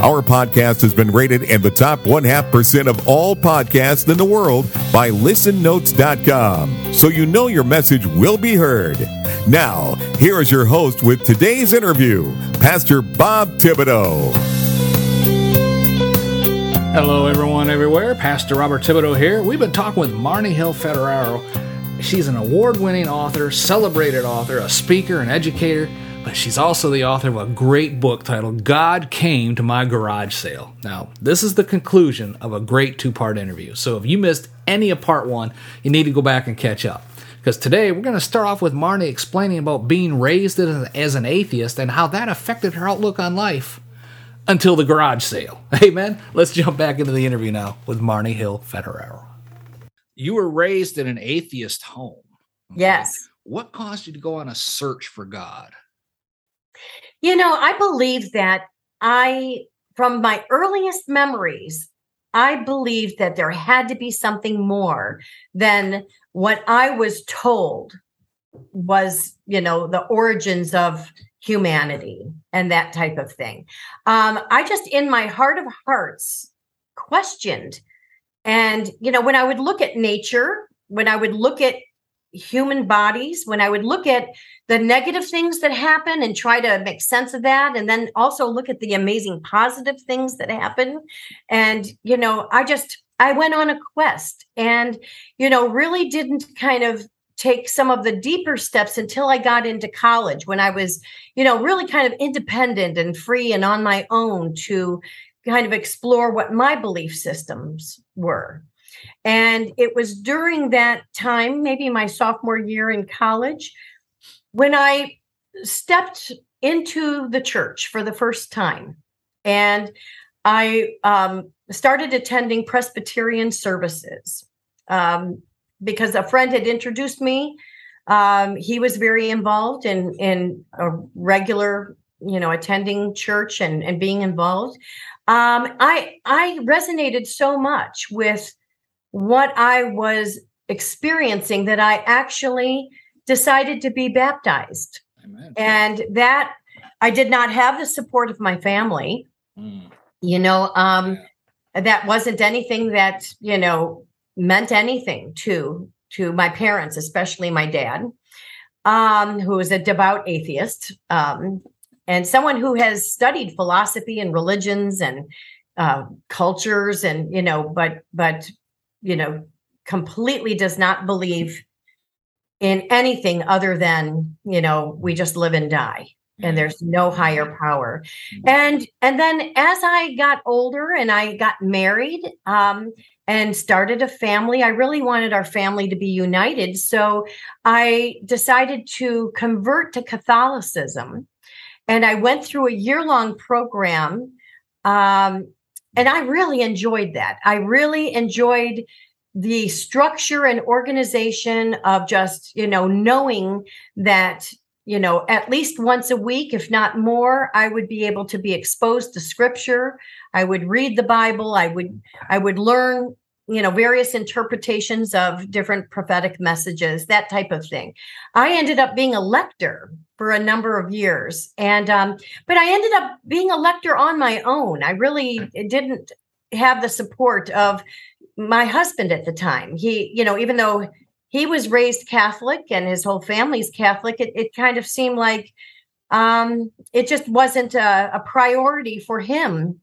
Our podcast has been rated in the top one half percent of all podcasts in the world by listennotes.com. So you know your message will be heard. Now, here is your host with today's interview, Pastor Bob Thibodeau. Hello, everyone, everywhere. Pastor Robert Thibodeau here. We've been talking with Marnie Hill Foderaro. She's an award winning author, celebrated author, a speaker, an educator but she's also the author of a great book titled God Came to My Garage Sale. Now, this is the conclusion of a great two part interview. So if you missed any of part one, you need to go back and catch up. Because today we're going to start off with Marnie explaining about being raised as an atheist and how that affected her outlook on life until the garage sale. Amen. Let's jump back into the interview now with Marnie Hill Foderaro. You were raised in an atheist home. Okay? Yes. What caused you to go on a search for God? You know, I believe that I, from my earliest memories, I believed that there had to be something more than what I was told was, you know, the origins of humanity and that type of thing. Um, I just, in my heart of hearts, questioned. And, you know, when I would look at nature, when I would look at human bodies, when I would look at the negative things that happen and try to make sense of that, and then also look at the amazing positive things that happen. And, you know, I just, I went on a quest and, you know, really didn't kind of take some of the deeper steps until I got into college when I was, you know, really kind of independent and free and on my own to kind of explore what my belief systems were. And it was during that time, maybe my sophomore year in college, when I stepped into the church for the first time. And I um, started attending Presbyterian services um, because a friend had introduced me. Um, he was very involved in in a regular, you know, attending church and and being involved. Um, I I resonated so much with what I was experiencing that I actually decided to be baptized. Amen. And that I did not have the support of my family. Mm. You know, um, yeah. that wasn't anything that, you know, meant anything to to my parents, especially my dad, um, who is a devout atheist, um, and someone who has studied philosophy and religions and uh, cultures, and you know, but but you know, completely does not believe in anything other than, you know, we just live and die and there's no higher power. And and then as I got older and I got married um and started a family, I really wanted our family to be united. So I decided to convert to Catholicism. And I went through a year-long program um and I really enjoyed that. I really enjoyed the structure and organization of just, you know, knowing that, you know, at least once a week, if not more, I would be able to be exposed to scripture. I would read the Bible. I would, I would learn you know various interpretations of different prophetic messages that type of thing i ended up being a lector for a number of years and um, but i ended up being a lector on my own i really didn't have the support of my husband at the time he you know even though he was raised catholic and his whole family's catholic it, it kind of seemed like um, it just wasn't a, a priority for him.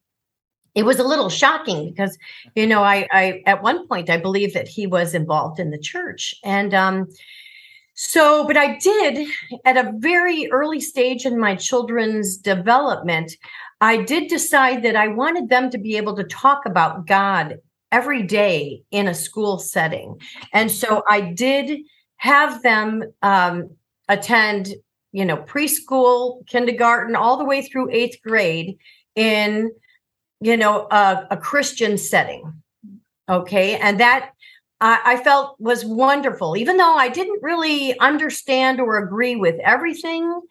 It was a little shocking because you know I, I at one point i believe that he was involved in the church and um so but i did at a very early stage in my children's development i did decide that i wanted them to be able to talk about god every day in a school setting and so i did have them um, attend you know preschool kindergarten all the way through eighth grade in you know, a, a Christian setting. Okay. And that I, felt was wonderful, even though I didn't really understand or agree with everything.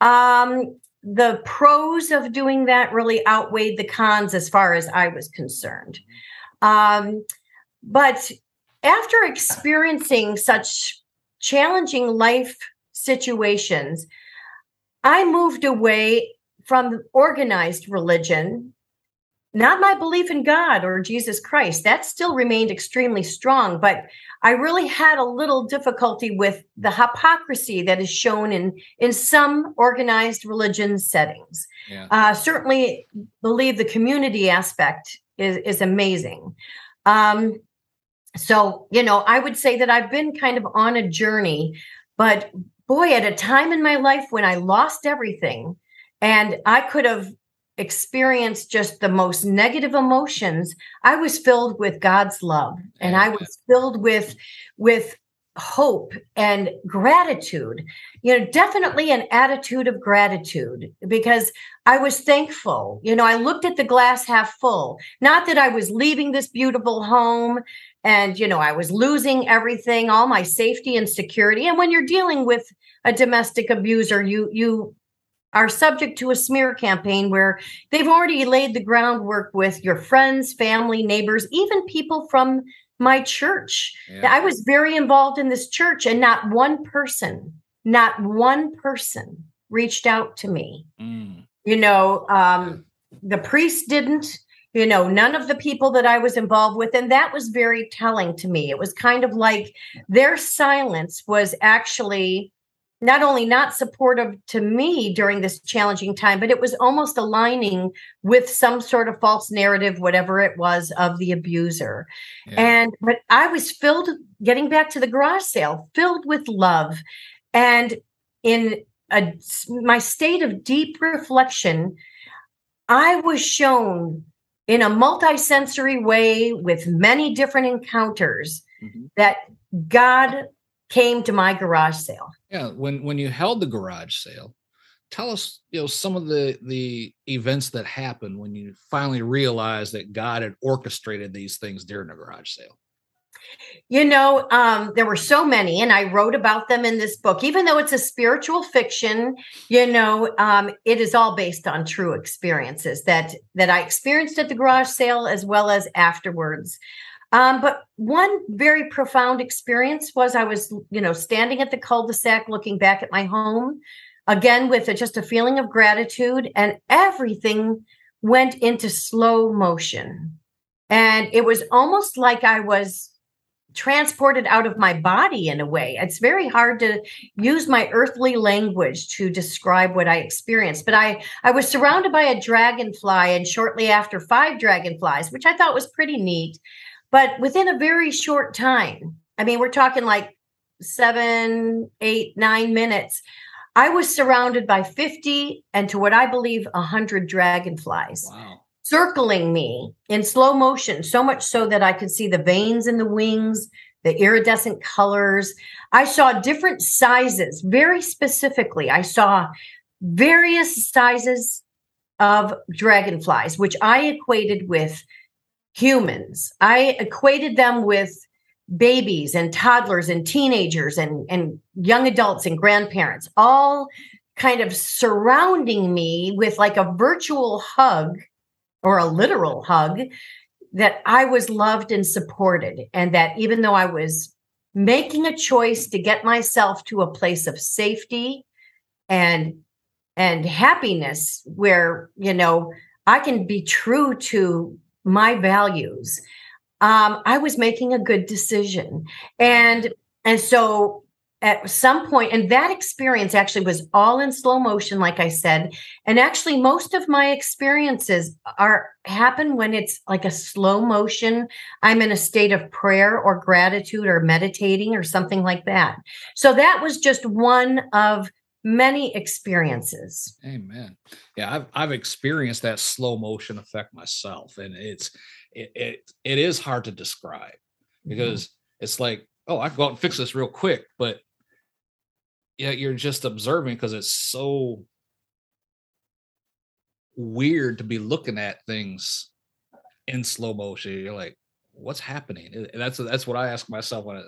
Um, the pros of doing that really outweighed the cons as far as I was concerned. Um, but after experiencing such challenging life situations, I moved away from organized religion not my belief in God or Jesus Christ. That still remained extremely strong, but I really had a little difficulty with the hypocrisy that is shown in in some organized religion settings. Yeah. Uh, certainly, believe the community aspect is is amazing. Um, so you know, I would say that I've been kind of on a journey, but boy, at a time in my life when I lost everything, and I could have experienced just the most negative emotions i was filled with god's love and i was filled with with hope and gratitude you know definitely an attitude of gratitude because i was thankful. You know i looked at the glass half full. Not that i was leaving this beautiful home and you know i was losing everything all my safety and security. And when you're dealing with a domestic abuser you you are subject to a smear campaign where they've already laid the groundwork with your friends, family, neighbors, even people from my church. Yeah. I was very involved in this church, and not one person, not one person reached out to me. Mm. You know, um, the priest didn't, you know, none of the people that I was involved with. And that was very telling to me. It was kind of like their silence was actually not only not supportive to me during this challenging time, but it was almost aligning with some sort of false narrative, whatever it was, of the abuser. Yeah. And but I was filled, getting back to the garage sale, filled with love. And in a, my state of deep reflection, I was shown in a multisensory way with many different encounters mm-hmm. that God came to my garage sale. Yeah, when when you held the garage sale, tell us, you know, some of the the events that happened when you finally realized that God had orchestrated these things during the garage sale. You know, um, there were so many, and I wrote about them in this book. Even though it's a spiritual fiction, you know, um, it is all based on true experiences that that I experienced at the garage sale as well as afterwards. Um, but one very profound experience was I was, you know, standing at the cul-de-sac looking back at my home, again with a, just a feeling of gratitude, and everything went into slow motion. And it was almost like I was transported out of my body in a way. It's very hard to use my earthly language to describe what I experienced, but I I was surrounded by a dragonfly and shortly after five dragonflies, which I thought was pretty neat. But within a very short time, I mean, we're talking like seven, eight, nine minutes. I was surrounded by 50 and to what I believe 100 dragonflies wow. circling me in slow motion, so much so that I could see the veins in the wings, the iridescent colors. I saw different sizes, very specifically. I saw various sizes of dragonflies, which I equated with humans. I equated them with babies and toddlers and teenagers and, and young adults and grandparents, all kind of surrounding me with like a virtual hug or a literal hug that I was loved and supported. And that even though I was making a choice to get myself to a place of safety and and happiness where you know I can be true to my values, um, I was making a good decision. And and so at some point, and that experience actually was all in slow motion, like I said. And actually, most of my experiences are happen when it's like a slow motion. I'm in a state of prayer or gratitude or meditating or something like that. So that was just one of many experiences. Amen. Yeah, I've I've experienced that slow motion effect myself, and it's it it, it is hard to describe mm-hmm. because mm-hmm. it's like, oh, I can go out and fix this real quick, but yeah, you're just observing because it's so weird to be looking at things in slow motion. You're like, what's happening? And That's that's what I ask myself when I,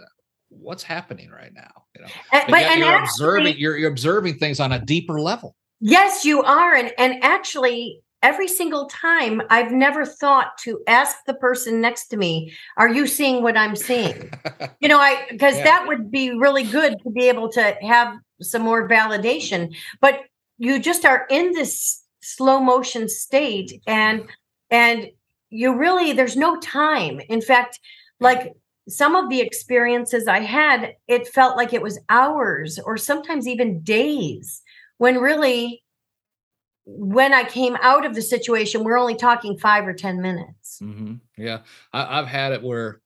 what's happening right now. You know, and, but, and you're actually, observing you're, you're observing things on a deeper level. Yes, you are, and and actually, every single time I've never thought to ask the person next to me, "Are you seeing what I'm seeing?" you know, I because yeah. that would be really good to be able to have some more validation. But you just are in this slow motion state, and and you really there's no time. In fact, like some of the experiences I had, it felt like it was hours or sometimes even days when really when I came out of the situation, we're only talking five or 10 minutes. Mm-hmm. Yeah. I, have had it where,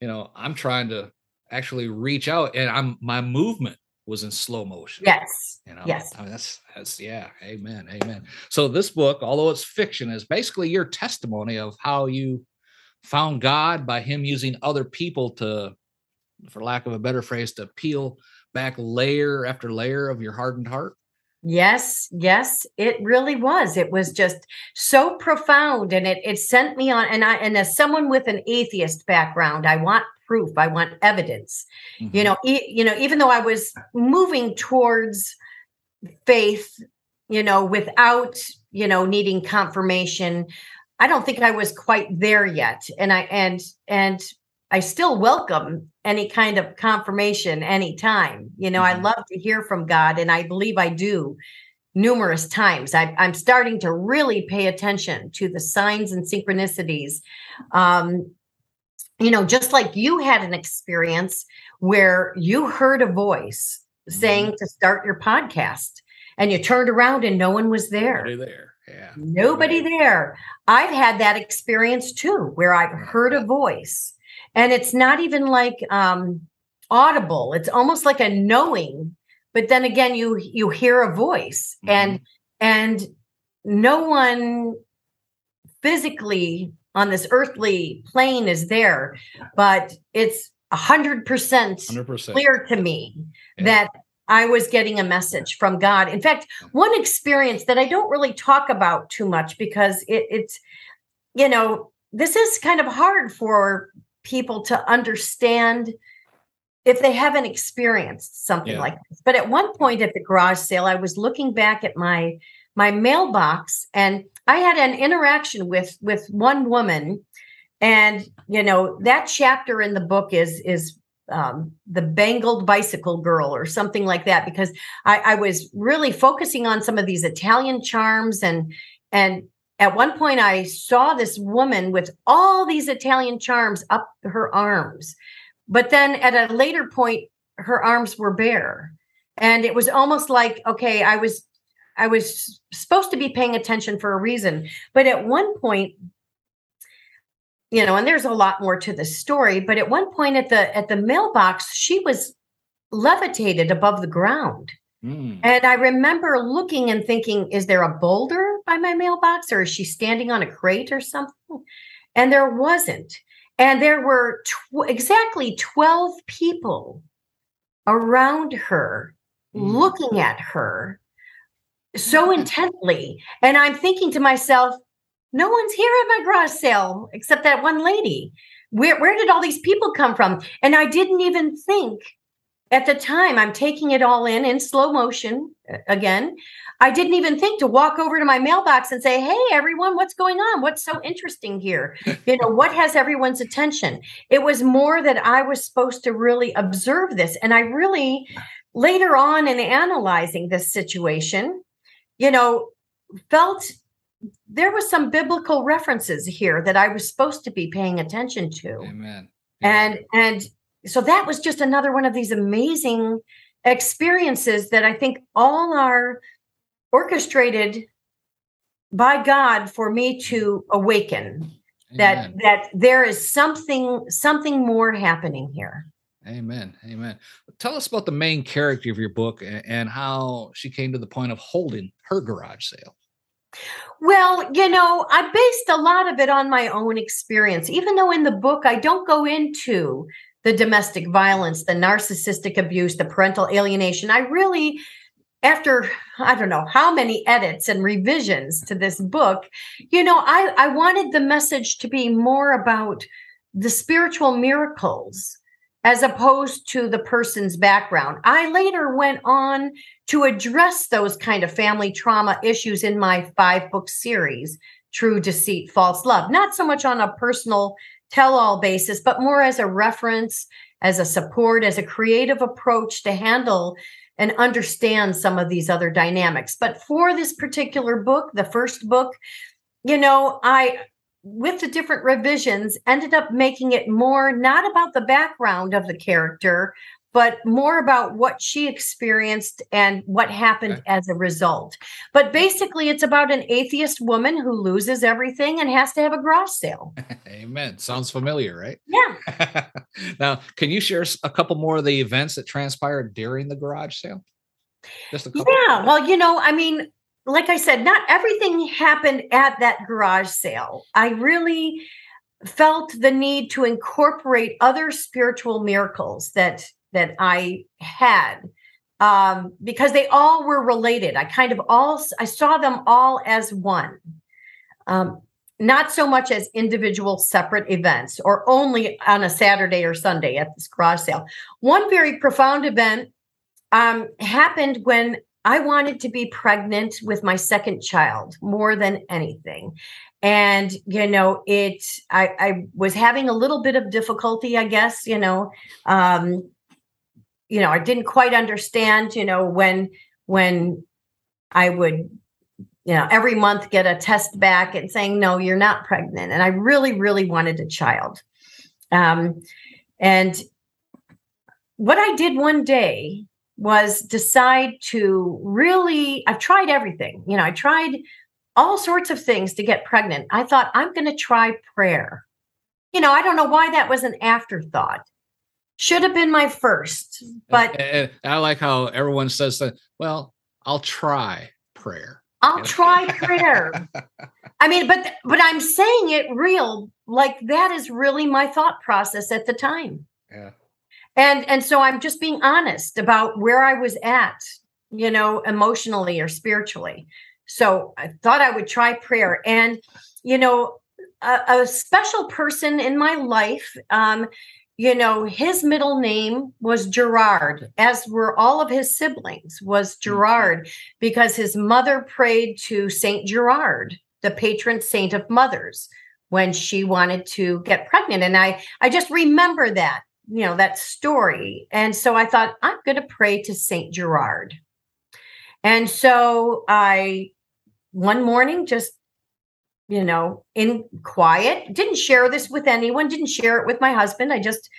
you know, I'm trying to actually reach out and I'm, my movement was in slow motion. Yes. You know, yes. I mean, that's, that's, yeah. Amen. Amen. So this book, although it's fiction, is basically your testimony of how you found God by him using other people to, for lack of a better phrase, to peel back layer after layer of your hardened heart? Yes, yes, it really was. It was just so profound and it it sent me on and I and as someone with an atheist background, I want proof, I want evidence. Mm-hmm. You know, e- you know, even though I was moving towards faith, you know, without, you know, needing confirmation, I don't think I was quite there yet. And I and and I still welcome any kind of confirmation anytime. You know, mm-hmm. I love to hear from God, and I believe I do numerous times. I, am starting to really pay attention to the signs and synchronicities. Um, you know, just like you had an experience where you heard a voice saying mm-hmm. to start your podcast, and you turned around and no one was there. Nobody there. Yeah. Nobody there. I've had that experience too, where I've heard a voice and it's not even like um audible it's almost like a knowing but then again you you hear a voice mm-hmm. and and no one physically on this earthly plane is there but it's a hundred percent clear to me yeah. that I was getting a message from God. In fact, one experience that I don't really talk about too much because it, it's, you know, this is kind of hard for people to understand if they haven't experienced something yeah. like this. But at one point at the garage sale, I was looking back at my my mailbox and I had an interaction with with one woman and you know that chapter in the book is is um, the bangled bicycle girl or something like that because I, I was really focusing on some of these Italian charms. And and at one point i saw this woman with all these italian charms up her arms. But then at a later point her arms were bare. And it was almost like okay i was i was supposed to be paying attention for a reason. But at one point you know and there's a lot more to the story but at one point at the at the mailbox she was levitated above the ground Mm. And I remember looking and thinking, is there a boulder by my mailbox or is she standing on a crate or something? And there wasn't. And there were tw- exactly 12 people around her mm. looking at her so intently. And I'm thinking to myself, no one's here at my garage sale except that one lady. Where, where did all these people come from? And I didn't even think at the time i'm taking it all in in slow motion uh, again i didn't even think to walk over to my mailbox and say hey everyone what's going on what's so interesting here you know what has everyone's attention it was more that i was supposed to really observe this and i really later on in analyzing this situation you know felt there was some biblical references here that i was supposed to be paying attention to amen and and so that was just another one of these amazing experiences that I think all are orchestrated by God for me to awaken Amen. that that there is something something more happening here. Amen. Amen. Tell us about the main character of your book and how she came to the point of holding her garage sale. Well, you know, I based a lot of it on my own experience, even though in the book I don't go into the domestic violence, the narcissistic abuse, the parental alienation. I really, after I don't know how many edits and revisions to this book, you know, I, I wanted the message to be more about the spiritual miracles as opposed to the person's background. I later went on to address those kind of family trauma issues in my five book series, True Deceit, False Love, not so much on a personal tell all basis, but more as a reference, as a support, as a creative approach to handle and understand some of these other dynamics. But for this particular book, the first book, you know, I with the different revisions ended up making it more not about the background of the character but more about what she experienced and what happened okay. as a result. But basically, it's about an atheist woman who loses everything and has to have a garage sale. Amen. Sounds familiar, right? Yeah. now, can you share a couple more of the events that transpired during the garage sale? Just a couple. Yeah. Well, you know, I mean, like I said, not everything happened at that garage sale. I really felt the need to incorporate other spiritual miracles that that I had um, because they all were related. I kind of all I saw them all as one, um, not so much as individual separate events or only on a Saturday or Sunday at this garage sale. One very profound event um, happened when I wanted to be pregnant with my second child more than anything. And, you know, it, I, I was having a little bit of difficulty, I guess, you know, um, you know, I didn't quite understand, you know, when, when I would, you know, every month get a test back and saying, no, you're not pregnant. And I really, really wanted a child. Um, and what I did one day was decide to really i've tried everything you know i tried all sorts of things to get pregnant. I thought i'm going to try prayer. You know i don't know why that was an afterthought. Should have been my first but and, and i like how everyone says that well i'll try prayer. I'll try prayer. I mean but but i'm saying it real like that is really my thought process at the time. Yeah and and so i'm just being honest about where i was at you know emotionally or spiritually. So i thought i would try prayer. And you know a, a special person in my life um you know his middle name was gerard as were all of his siblings was mm-hmm. gerard because his mother prayed to saint gerard the patron saint of mothers when she wanted to get pregnant. And i i just remember that you know that story. And so i thought i'm going to pray to saint gerard. And so i one morning just you know in quiet didn't share this with anyone didn't share it with my husband. I just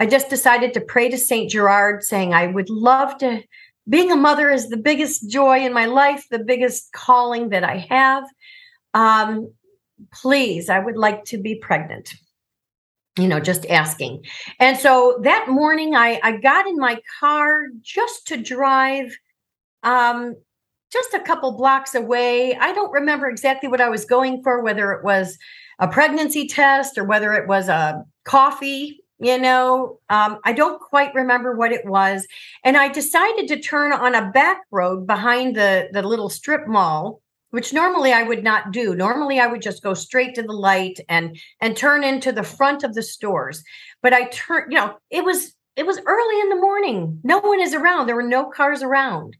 i just decided to pray to saint gerard saying i would love to being a mother is the biggest joy in my life the biggest calling that i have. Um please i would like to be pregnant you know just asking. And so that morning i i got in my car just to drive um just a couple blocks away. I don't remember exactly what i was going for whether it was a pregnancy test or whether it was a coffee you know? Um, i don't quite remember what it was. And i decided to turn on a back road behind the the little strip mall which normally I would not do. Normally I would just go straight to the light and and turn into the front of the stores. But I turned, you know, it was it was early in the morning. No one is around. There were no cars around.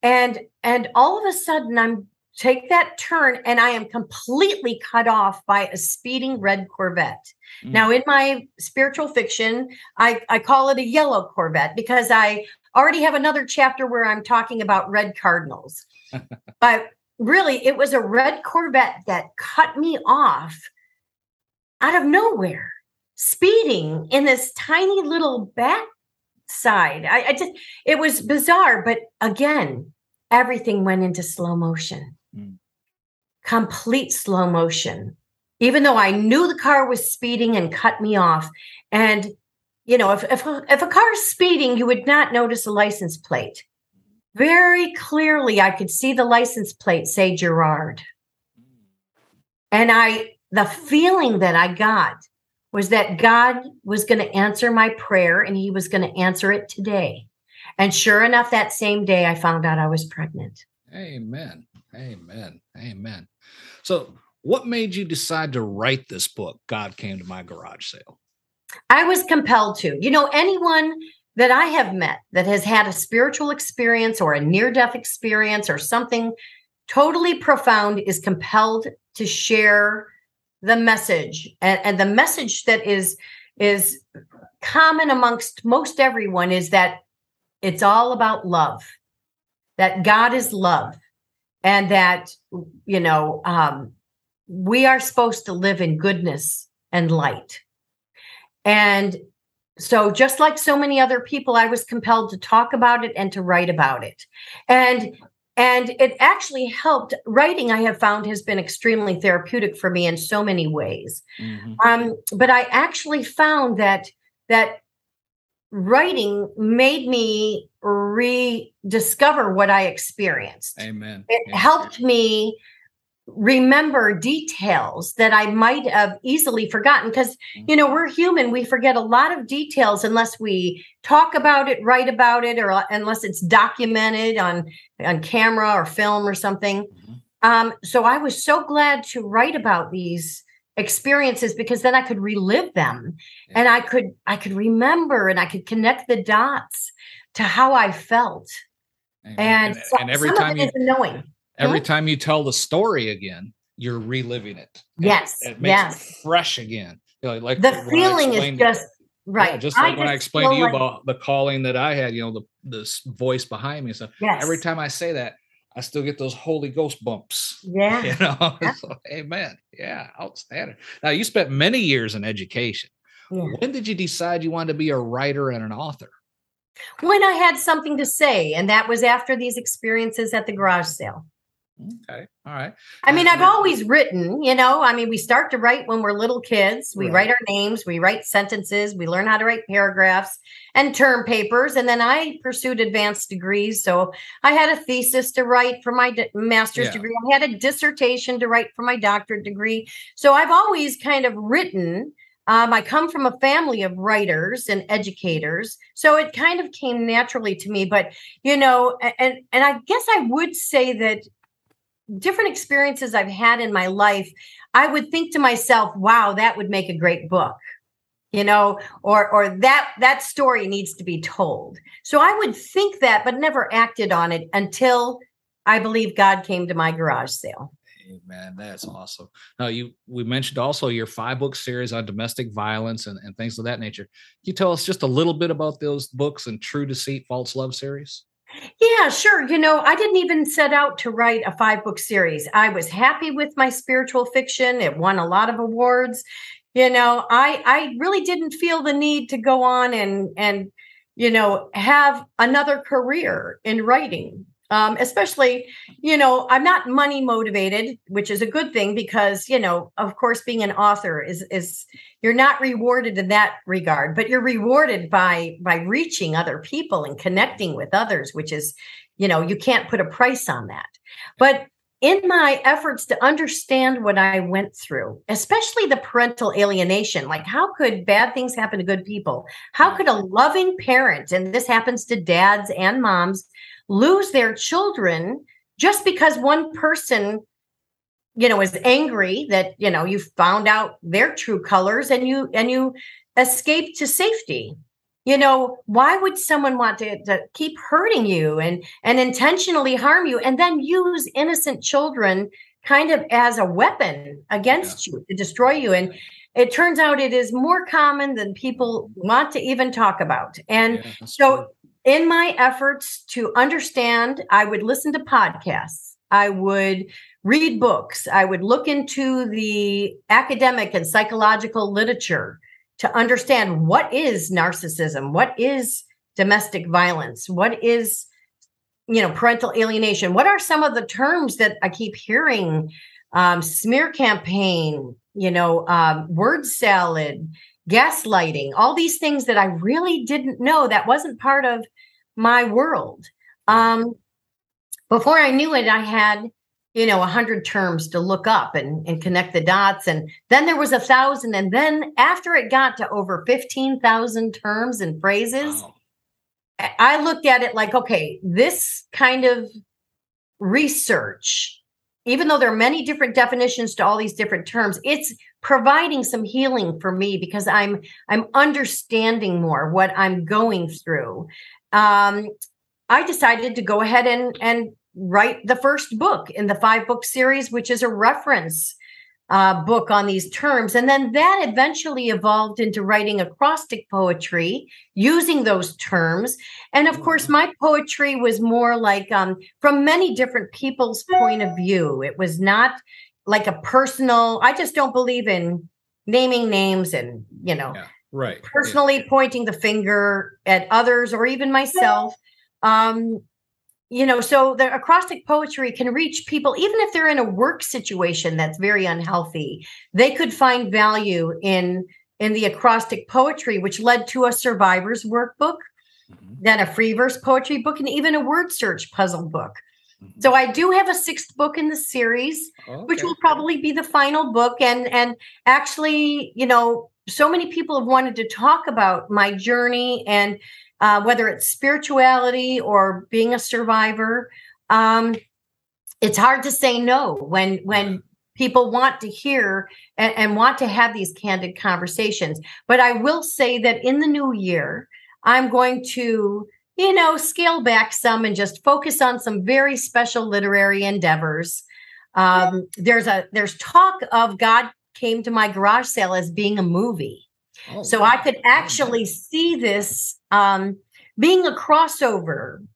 And and all of a sudden I'm take that turn and I am completely cut off by a speeding red Corvette. Mm. Now in my spiritual fiction, I I call it a yellow Corvette because I already have another chapter where I'm talking about red cardinals. but really, it was a red Corvette that cut me off out of nowhere, speeding in this tiny little backside. I, I just, it was bizarre. But again, everything went into slow motion, mm. complete slow motion. Even though I knew the car was speeding and cut me off. And, you know, if, if, if a car is speeding, you would not notice a license plate very clearly I could see the license plate say Gerard. And I, the feeling that I got was that God was going to answer my prayer and he was going to answer it today. And sure enough, that same day I found out I was pregnant. Amen. Amen. Amen. So, what made you decide to write this book, God Came to My Garage Sale? I was compelled to. You know, anyone that I have met that has had a spiritual experience or a near death experience or something totally profound is compelled to share the message. And, and the message that is is common amongst most everyone is that it's all about love that god is love and that you know um, we are supposed to live in goodness and light. And so just like so many other people i was compelled to talk about it and to write about it. And and it actually helped. Writing i have found has been extremely therapeutic for me in so many ways. Mm-hmm. um, but i actually found that that writing made me rediscover what i experienced. Amen. It amen. helped me remember details that I might have easily forgotten. Because you know we're human. We forget a lot of details unless we talk about it write about it or unless it's documented on on camera or film or something. Mm-hmm. um, so I was so glad to write about these experiences because then I could relive them. Yeah. and I could I could remember and I could connect the dots to how I felt. And, and, and, so, and every time you knowing every time you tell the story again, you're reliving it. Yes. It, it makes yes. it fresh again. You know, like the feeling is just right. Yeah, just like I when I explained to you like, about the calling that I had, you know, the this voice behind me and stuff. Yes. Every time I say that, I still get those Holy Ghost bumps. Yeah. You know, yeah. so, amen. Yeah, outstanding. Now you spent many years in education. Yeah. When did you decide you wanted to be a writer and an author? When I had something to say, and that was after these experiences at the garage sale. Okay. All right. I mean, I've always written, you know, I mean, we start to write when we're little kids. We right. write our names, we write sentences, we learn how to write paragraphs and term papers. And then I pursued advanced degrees. So I had a thesis to write for my master's yeah. degree, I had a dissertation to write for my doctorate degree. So I've always kind of written. Um, I come from a family of writers and educators, so it kind of came naturally to me. But you know, and and I guess I would say that different experiences I've had in my life, I would think to myself, wow, that would make a great book. You know, or or that that story needs to be told. So I would think that, but never acted on it until I believe God came to my garage sale. Man, that's awesome. Now you we mentioned also your five book series on domestic violence and, and things of that nature. Can you tell us just a little bit about those books and True Deceit, False Love series? Yeah, sure. You know, I didn't even set out to write a five book series. I was happy with my spiritual fiction. It won a lot of awards. You know, I I really didn't feel the need to go on and and you know, have another career in writing um, especially you know i'm not money motivated which is a good thing because you know of course being an author is is you're not rewarded in that regard but you're rewarded by by reaching other people and connecting with others which is you know you can't put a price on that but in my efforts to understand what I went through, especially the parental alienation, like how could bad things happen to good people? How could a loving parent, and this happens to dads and moms, lose their children just because one person you know is angry that you know you found out their true colors and you and you escape to safety. You know why would someone want to, to keep hurting you and and intentionally harm you and then use innocent children kind of as a weapon against yeah. you to destroy you? And it turns out it is more common than people want to even talk about. And yeah, so true in my efforts to understand, I would listen to podcasts. I would read books. I would look into the academic and psychological literature to understand what is narcissism, what is domestic violence, what is you know parental alienation. What are some of the terms that I keep hearing? Um, smear campaign, you know, um, word salad, gaslighting, all these things that I really didn't know that wasn't part of my world. Um, before I knew it, I had, you know, a hundred terms to look up and, and connect the dots. And then there was a thousand. And then after it got to over 15,000 terms and phrases, wow. I looked at it like, okay, this kind of research even though there are many different definitions to all these different terms, it's providing some healing for me because I'm I'm understanding more what I'm going through. Um, I decided to go ahead and and write the first book in the five book series, which is a reference uh, book on these terms. And then that eventually evolved into writing acrostic poetry using those terms. And of course, my poetry was more like um, from many different people's point of view. It was not like a personal, I just don't believe in naming names and, you know, Yeah, right. personally pointing the finger at others or even myself. Um, you know, so the acrostic poetry can reach people, even if they're in a work situation that's very unhealthy. They could find value in in the acrostic poetry, which led to a survivor's workbook, Mhm. then a free verse poetry book, and even a word search puzzle book. Mhm. So I do have a sixth book in the series which will probably be the final book. And and actually you know so many people have wanted to talk about my journey and uh, whether it's spirituality or being a survivor. Um, it's hard to say no when when people want to hear and, and want to have these candid conversations. But i will say that in the new year i'm going to you know scale back some and just focus on some very special literary endeavors um, there's a there's talk of God came to my garage sale as being a movie, Oh, so I could actually see this um, being a crossover.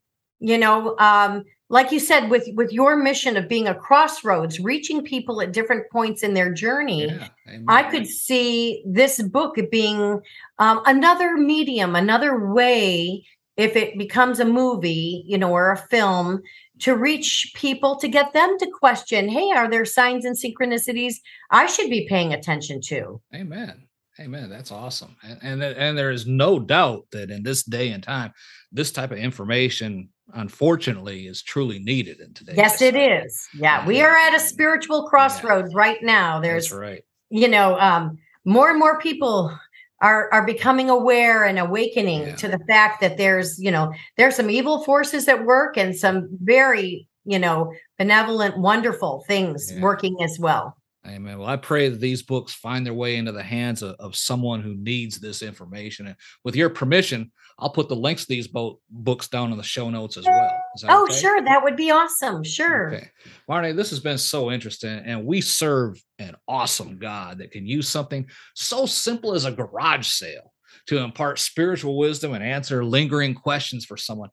You know, um, like you said, with with your mission of being a crossroads, reaching people at different points in their journey. Yeah. I could see this book being um, another medium, another way, if it becomes a movie, you know, or a film, to reach people to get them to question hey, are there signs and synchronicities I should be paying attention to? Amen. Amen. That's awesome. And and, and there is no doubt that in this day and time, this type of information, unfortunately, is truly needed in today's. Yes, it society. is. Yeah, we are at a spiritual crossroads right now. That's There's, right. you know, um, more and more people are are becoming aware and awakening Yeah. to the fact that there's, you know, there's some evil forces at work and some very, you know, benevolent, wonderful things Yeah. working as well. Amen. Well, I pray that these books find their way into the hands of, of someone who needs this information. And with your permission, I'll put the links to these both books down in the show notes as well. Oh, okay? sure, that would be awesome. Sure. Okay. Marnie, this has been so interesting. And we serve an awesome God that can use something so simple as a garage sale to impart spiritual wisdom and answer lingering questions for someone.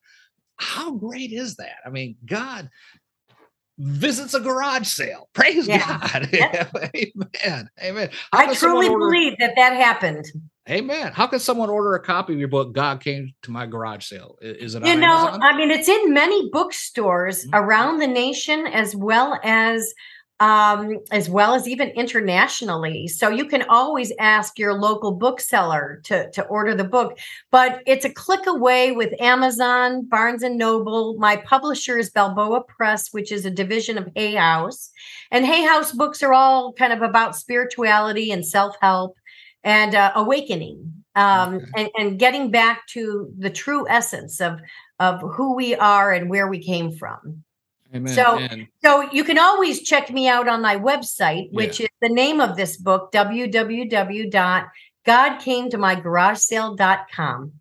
How great is that? I mean, God visits a garage sale. Praise Yeah. God. Yep. Amen. Amen. How I truly order- believe that that happened. Amen. How can someone order a copy of your book, God Came to My Garage Sale? Is it You know, Amazon? I mean, it's in many bookstores Mhm. around the nation as well as um as well as even internationally so you can always ask your local bookseller to to order the book but it's a click away with amazon barnes and noble my publisher is balboa press which is a division of hay house and hay house books are all kind of about spirituality and self-help and uh, awakening um, and, and getting back to the true essence of of who we are and where we came from Amen. so- And- so you can always check me out on my website, which is the name of this book, www.godcametomygaragesale.com.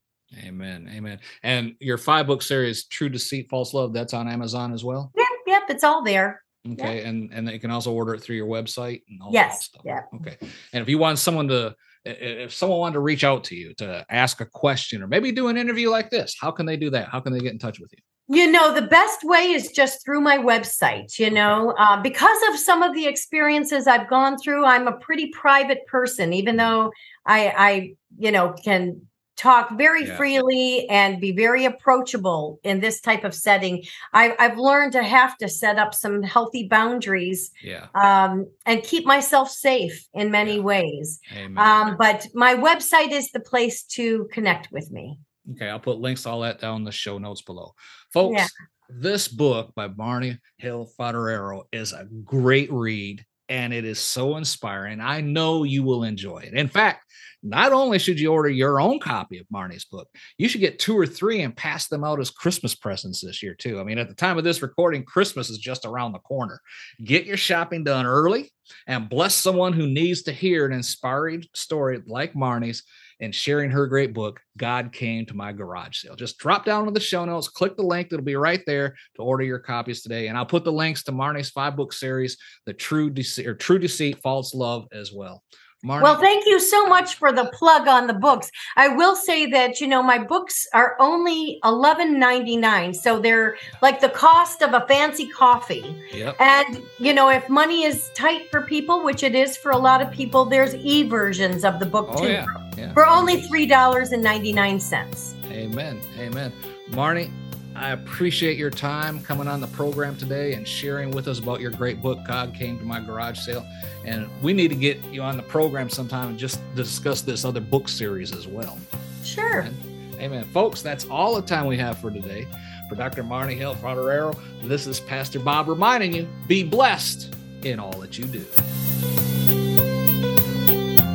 Amen. Amen. And your five book series, True Deceit, False Love, that's on Amazon as well. Yep, yep, it's all there. Okay. And and you can also order it through your website and all that Yes, stuff. yeah. Okay. And if you want someone to if someone wanted to reach out to you to ask a question or maybe do an interview like this, how can they do that? How can they get in touch with you? You know, the best way is just through my website. You know, uh, because of some of the experiences I've gone through, I'm a pretty private person, even though I, I you know, can talk very Yeah. freely and be very approachable in this type of setting. I, I've learned to have to set up some healthy boundaries Yeah. um, and keep myself safe in many Yeah. ways. Um, but my website is the place to connect with me. Okay, I'll put links to all that down in the show notes below. Folks, this book by Barney Hill Foderaro is a great read. And it is so inspiring. I know you will enjoy it. In fact, not only should you order your own copy of Marnie's book, you should get two or three and pass them out as Christmas presents this year, too. I mean, at the time of this recording, Christmas is just around the corner. Get your shopping done early and bless someone who needs to hear an inspiring story like Marnie's and sharing her great book, God Came to My Garage Sale. Just drop down to the show notes, click the link that'll be right there to order your copies today. And I'll put the links to Marnie's five book series, The True Deceit or True Deceit, False Love as well. Marnie. Well, thank you so much for the plug on the books. I will say that you know my books are only eleven ninety nine, so they're like the cost of a fancy coffee. Yep. And you know, if money is tight for people, which it is for a lot of people, there's e versions of the book oh, too yeah. Yeah. for only three dollars and ninety nine cents. Amen. Amen. Marnie, I appreciate your time coming on the program today and sharing with us about your great book, God Came to My Garage Sale. And we need to get you on the program sometime and just discuss this other book series as well. Sure. Amen. Amen. Folks, that's all the time we have for today. For Dr. Marnie Foderaro, this is Pastor Bob reminding you be blessed in all that you do.